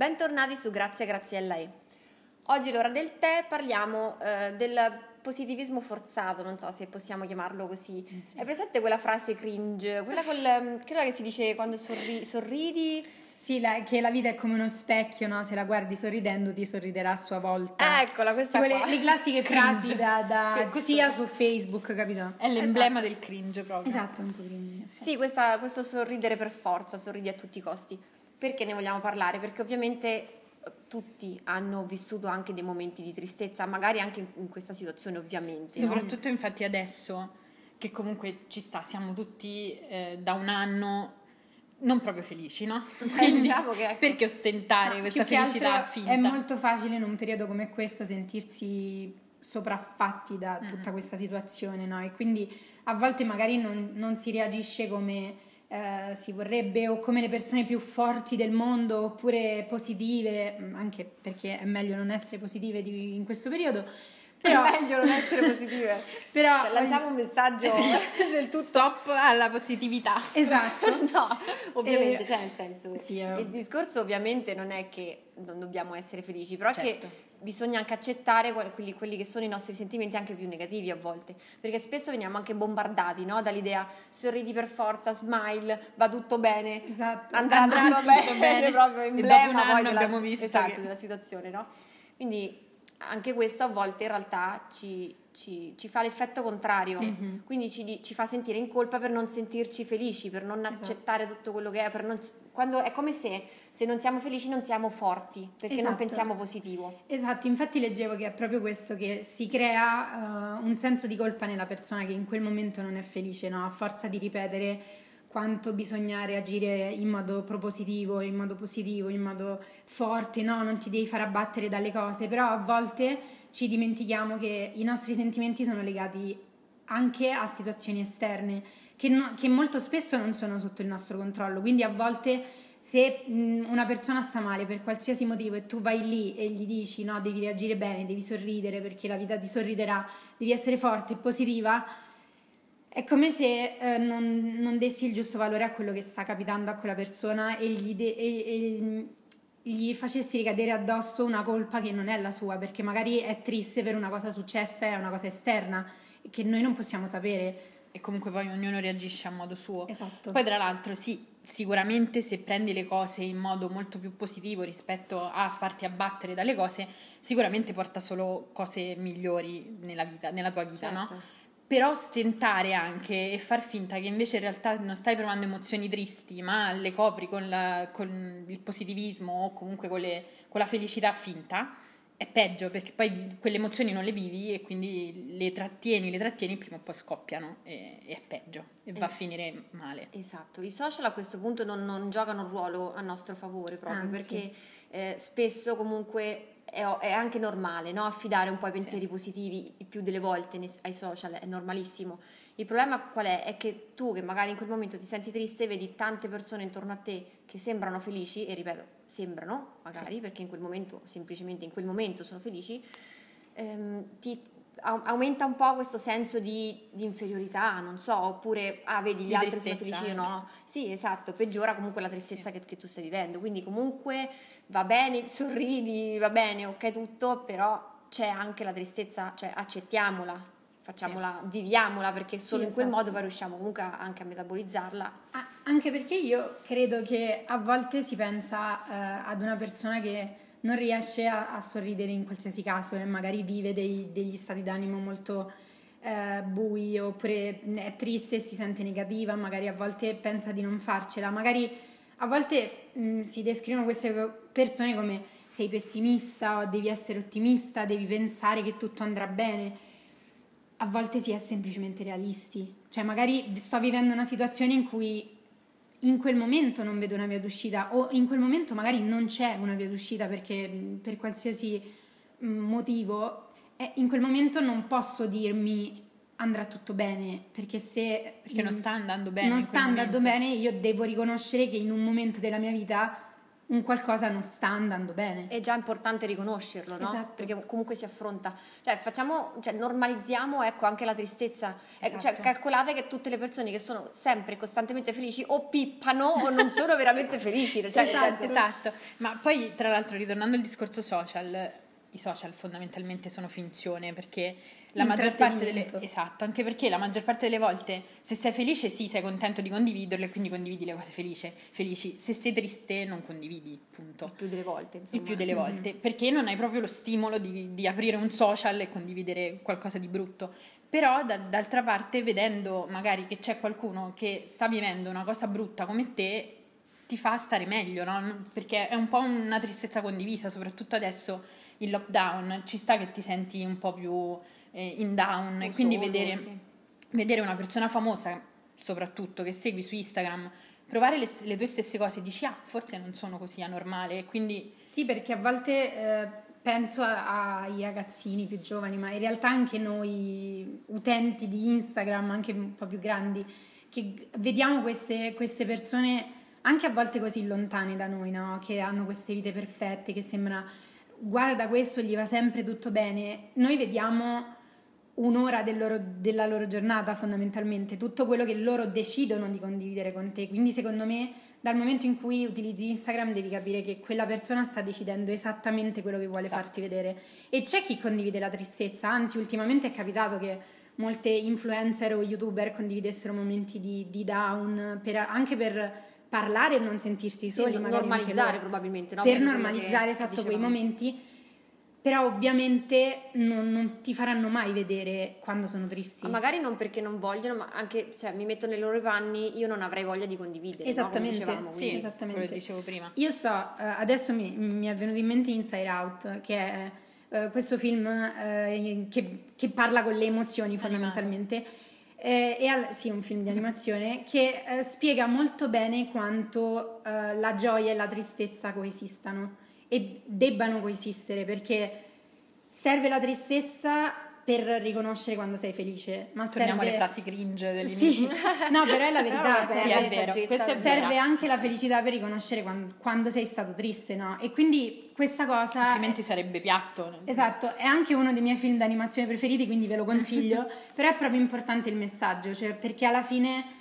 Bentornati su Grazie Grazie a lei. Oggi l'ora del tè parliamo eh, del positivismo forzato, non so se possiamo chiamarlo così. Sì. Hai presente quella frase cringe? Quella, col, quella che si dice quando sorri, sorridi? Sì, la, che la vita è come uno specchio, no? Se la guardi sorridendo ti sorriderà a sua volta. Eccola, questa Quelle, qua. Le classiche frasi da, da sia su Facebook, capito? È l'emblema esatto. del cringe proprio. Esatto, un po' cringe. Sì, questa, questo sorridere per forza, sorridi a tutti i costi. Perché ne vogliamo parlare? Perché ovviamente eh, tutti hanno vissuto anche dei momenti di tristezza, magari anche in questa situazione ovviamente. Soprattutto no? infatti adesso che comunque ci sta, siamo tutti eh, da un anno non proprio felici, no? Quindi diciamo che, ecco. perché ostentare no, questa felicità finta? È molto facile in un periodo come questo sentirsi sopraffatti da tutta mm-hmm. questa situazione, no? E quindi a volte magari non, non si reagisce come eh, si vorrebbe o come le persone più forti del mondo oppure positive, mm, anche perché è meglio non essere positive di, in questo periodo però, è meglio non essere positive. Però cioè, lanciamo un messaggio del tutto stop alla positività. Esatto. no, ovviamente, eh, cioè nel senso, sì, eh. il discorso ovviamente non è che non dobbiamo essere felici, però certo. che bisogna anche accettare quelli, quelli, che sono i nostri sentimenti anche più negativi a volte, perché spesso veniamo anche bombardati no? dall'idea sorridi per forza, smile, va tutto bene, esatto. andrà, andrà tutto, tutto bene, bene, proprio emblema poi della, abbiamo visto esatto, che... della situazione, no? Quindi anche questo a volte in realtà ci, ci, ci fa l'effetto contrario, sì. Mm-hmm. quindi ci, ci, fa sentire in colpa per non sentirci felici, per non esatto. accettare tutto quello che è, non, quando è come se se non siamo felici non siamo forti, perché esatto. non pensiamo positivo. Esatto, infatti leggevo che è proprio questo, che si crea uh, un senso di colpa nella persona che in quel momento non è felice, no? a forza di ripetere quanto bisogna reagire in modo propositivo, in modo positivo, in modo forte, no, non ti devi far abbattere dalle cose, però a volte ci dimentichiamo che i nostri sentimenti sono legati anche a situazioni esterne che, no, che molto spesso non sono sotto il nostro controllo, quindi a volte se una persona sta male per qualsiasi motivo e tu vai lì e gli dici no, devi reagire bene, devi sorridere perché la vita ti sorriderà, devi essere forte e positiva, è come se eh, non, non, dessi il giusto valore a quello che sta capitando a quella persona e gli, de- e, e gli, facessi ricadere addosso una colpa che non è la sua, perché magari è triste per una cosa successa, è una cosa esterna che noi non possiamo sapere. E comunque poi ognuno reagisce a modo suo. Esatto. Poi tra l'altro sì, sicuramente se prendi le cose in modo molto più positivo rispetto a farti abbattere dalle cose, sicuramente porta solo cose migliori nella vita, nella tua vita, certo. no? Però stentare anche e far finta che invece in realtà non stai provando emozioni tristi, ma le copri con, la, con il positivismo o comunque con, le, con, la felicità finta, è peggio perché poi quelle emozioni non le vivi e quindi le trattieni, le trattieni prima o poi scoppiano e, e è peggio e va a finire male. Esatto, i social a questo punto non, non giocano un ruolo a nostro favore proprio Anzi. perché eh, spesso comunque è, è anche normale no? affidare un po' i pensieri sì. positivi il più delle volte ai social, è normalissimo. Il problema qual è? È che tu che magari in quel momento ti senti triste, vedi tante persone intorno a te che sembrano felici, e ripeto, sembrano magari sì. perché in quel momento, semplicemente in quel momento sono felici, ehm, ti aumenta un po' questo senso di, di, inferiorità, non so, oppure ah, vedi gli di altri sono felici o no. Sì, esatto, peggiora comunque la tristezza sì. che, che, tu stai vivendo. Quindi comunque va bene, sorridi, va bene, ok tutto, però c'è anche la tristezza, cioè accettiamola, facciamola, sì. viviamola perché solo sì, in quel esatto. modo poi riusciamo comunque anche a metabolizzarla. Ah, anche perché io credo che a volte si pensa eh, ad una persona che non riesce a, a, sorridere in qualsiasi caso e magari vive dei, degli stati d'animo molto eh, bui oppure è triste e si sente negativa, magari a volte pensa di non farcela, magari a volte mh, si descrivono queste persone come sei pessimista o devi essere ottimista, devi pensare che tutto andrà bene. A volte si è semplicemente realisti, cioè magari sto vivendo una situazione in cui in quel momento non vedo una via d'uscita o in quel momento magari non c'è una via d'uscita perché per qualsiasi motivo in quel momento non posso dirmi andrà tutto bene perché se perché non sta andando bene non sta andando bene io devo riconoscere che in un momento della mia vita un qualcosa non sta andando bene. È già importante riconoscerlo, no? Esatto. Perché comunque si affronta, cioè facciamo, cioè normalizziamo ecco anche la tristezza. Ecco, cioè, esatto. Cioè, calcolate che tutte le persone che sono sempre costantemente felici o pippano o non sono veramente felici. Cioè, esatto. esatto. Ma poi tra l'altro ritornando al discorso social, i social fondamentalmente sono finzione perché la maggior parte delle esatto, anche perché la maggior parte delle volte se sei felice sì, sei contento di condividerlo e quindi condividi le cose felici, felici. Se sei triste non condividi, punto. Il più delle volte, insomma. Il più delle mm-hmm. volte, perché non hai proprio lo stimolo di, di, aprire un social e condividere qualcosa di brutto. Però da, d'altra parte, vedendo magari che c'è qualcuno che sta vivendo una cosa brutta come te, ti fa stare meglio, no? Perché è un po' una tristezza condivisa, soprattutto adesso il lockdown, ci sta che ti senti un po' più eh, in down e quindi solo, vedere, sì. vedere una persona famosa, soprattutto che segui su Instagram, provare le, le, tue stesse cose e dici ah forse non sono così anormale quindi sì perché a volte eh, penso ai ragazzini più giovani ma in realtà anche noi utenti di Instagram anche un po' più grandi che vediamo queste, queste persone anche a volte così lontane da noi no? che hanno queste vite perfette che sembra guarda questo gli va sempre tutto bene noi vediamo un'ora del loro, della loro giornata fondamentalmente, tutto quello che loro decidono di condividere con te. Quindi secondo me dal momento in cui utilizzi Instagram devi capire che quella persona sta decidendo esattamente quello che vuole esatto. farti vedere. E c'è chi condivide la tristezza, anzi ultimamente è capitato che molte influencer o youtuber condividessero momenti di, di down, per, anche per parlare e non sentirsi soli. Sì, normalizzare probabilmente. No? Per, per normalizzare esatto quei momenti però ovviamente non, non, ti faranno mai vedere quando sono tristi. Ma magari non perché non vogliono, ma anche se cioè, mi metto nei loro panni, io non avrei voglia di condividere. Esattamente, no? dicevamo, sì, esattamente. quello che dicevo prima. Io sto, uh, adesso mi, mi, è venuto in mente Inside Out, che è uh, questo film uh, che, che, parla con le emozioni fondamentalmente. Eh, e al, sì, un film di animazione che spiega molto bene quanto la gioia e la tristezza coesistano e debbano coesistere perché serve la tristezza per riconoscere quando sei felice. Ma Torniamo serve... alle frasi cringe dell'inizio. Sì, no, però è la verità. serve, sì, è vero. È serve vera. anche sì, la felicità per riconoscere quando, quando, sei stato triste, no? E quindi questa cosa... Altrimenti è... sarebbe piatto. Esatto, è anche uno dei miei film d'animazione preferiti, quindi ve lo consiglio. però è proprio importante il messaggio, cioè perché alla fine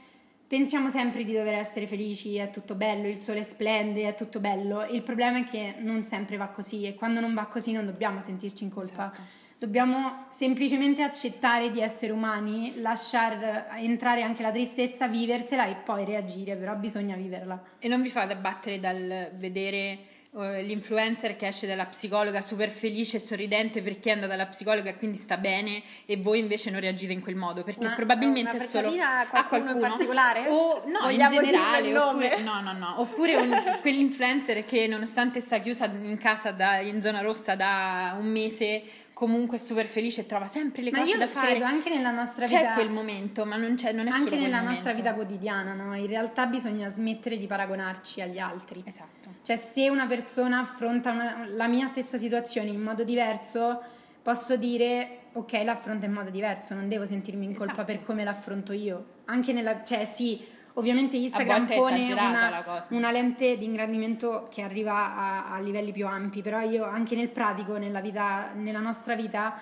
pensiamo sempre di dover essere felici, è tutto bello, il sole splende, è tutto bello. Il problema è che non sempre va così e quando non va così non dobbiamo sentirci in colpa. Esatto. Dobbiamo semplicemente accettare di essere umani, lasciare entrare anche la tristezza, viversela e poi reagire, però bisogna viverla. E non vi fate abbattere dal vedere l'influencer che esce dalla psicologa super felice e sorridente perché è andata dalla psicologa e quindi sta bene e voi invece non reagite in quel modo? Perché Ma probabilmente è solo a qualcuno in particolare? O no Vogliamo in generale oppure, no no no oppure un, quell'influencer che nonostante sta chiusa in casa da, in zona rossa da un mese comunque super felice e trova sempre le ma cose da fare. Ma io credo anche nella nostra c'è vita. C'è quel momento, ma non, c'è, non è anche nella nostra vita quotidiana, no? In realtà bisogna smettere di paragonarci agli altri. Esatto. Cioè, se una persona affronta una, la mia stessa situazione in modo diverso, posso dire ok, l'affronta in modo diverso, non devo sentirmi in colpa esatto. per come l'affronto io. Anche nella cioè sì, Ovviamente Instagram pone una, una, lente di ingrandimento che arriva a, a, livelli più ampi, però io anche nel pratico, nella, vita, nella nostra vita,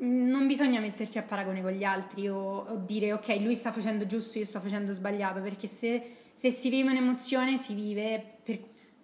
non bisogna metterci a paragone con gli altri o, o, dire ok, lui sta facendo giusto, io sto facendo sbagliato, perché se, se si vive un'emozione si vive per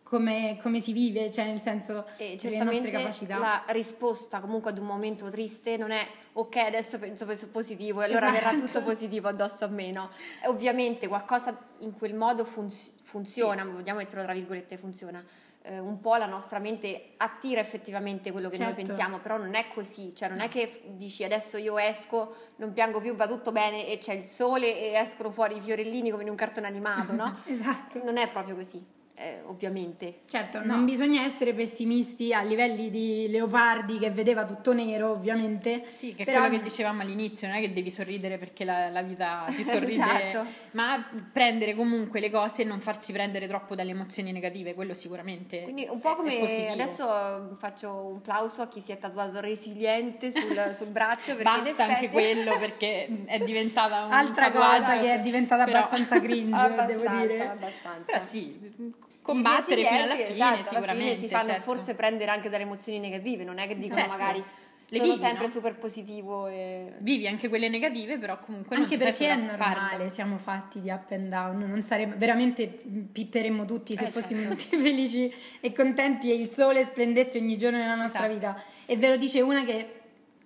come, come, si vive, cioè nel senso e le nostre capacità. La risposta comunque ad un momento triste non è ok, adesso penso positivo e allora esatto. verrà tutto positivo addosso a me, no? Ovviamente qualcosa in quel modo fun- funziona, sì. vogliamo metterlo tra virgolette, funziona. Eh, un po' la nostra mente attira effettivamente quello che certo. noi pensiamo, però non è così, cioè non è che dici adesso io esco, non piango più, va tutto bene e c'è il sole e escono fuori i fiorellini come in un cartone animato, no? esatto. Non è proprio così eh, ovviamente. Certo, no. non bisogna essere pessimisti a livelli di Leopardi che vedeva tutto nero, ovviamente. Sì, che è quello che dicevamo all'inizio, non è che devi sorridere perché la, la vita ti sorride, esatto. ma prendere comunque le cose e non farsi prendere troppo dalle emozioni negative, quello sicuramente. Quindi un po' come adesso faccio un plauso a chi si è tatuato resiliente sul, sul braccio. Basta effetti... anche quello perché è diventata un'altra cosa che è diventata però... abbastanza cringe, abbastanza, devo dire. Abbastanza. Però sì combattere fino alla fine, esatto, sicuramente. Alla fine si fanno certo. forse prendere anche dalle emozioni negative, non è che dicono Certo. magari Le sono vivi, sempre no? super positivo e... Vivi anche quelle negative, però comunque Anche non perché è solo farlo. normale, siamo fatti di up and down, non sarebbe, veramente pipperemmo tutti se Eh, fossimo certo. tutti felici e contenti e il sole splendesse ogni giorno nella nostra Esatto. vita. E ve lo dice una che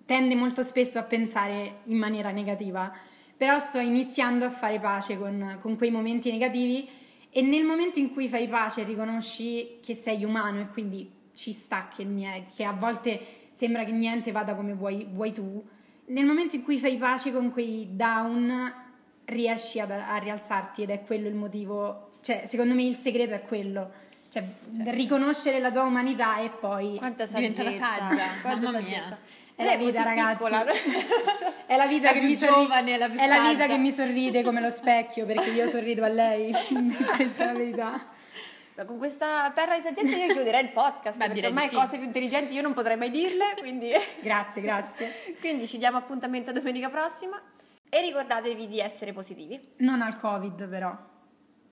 tende molto spesso a pensare in maniera negativa, però sto iniziando a fare pace con, con quei momenti negativi e nel momento in cui fai pace e riconosci che sei umano e quindi ci sta che, nie- che a volte sembra che niente vada come vuoi, vuoi tu, nel momento in cui fai pace con quei down riesci ad- a rialzarti ed è quello il motivo, cioè secondo me il segreto è quello, cioè riconoscere la tua umanità e poi Quanta Diventa saggezza, la saggia, quanta saggezza. È la vita ragazzi, è la vita La che mi giovane, la è la vita che mi sorride come lo specchio perché io sorrido a lei, questa è la verità. Ma con questa perla di saggezza io chiuderei il podcast, Beh, perché ormai sì. cose più intelligenti io non potrei mai dirle, quindi... Grazie, grazie. quindi ci diamo appuntamento domenica prossima e ricordatevi di essere positivi. Non al Covid però.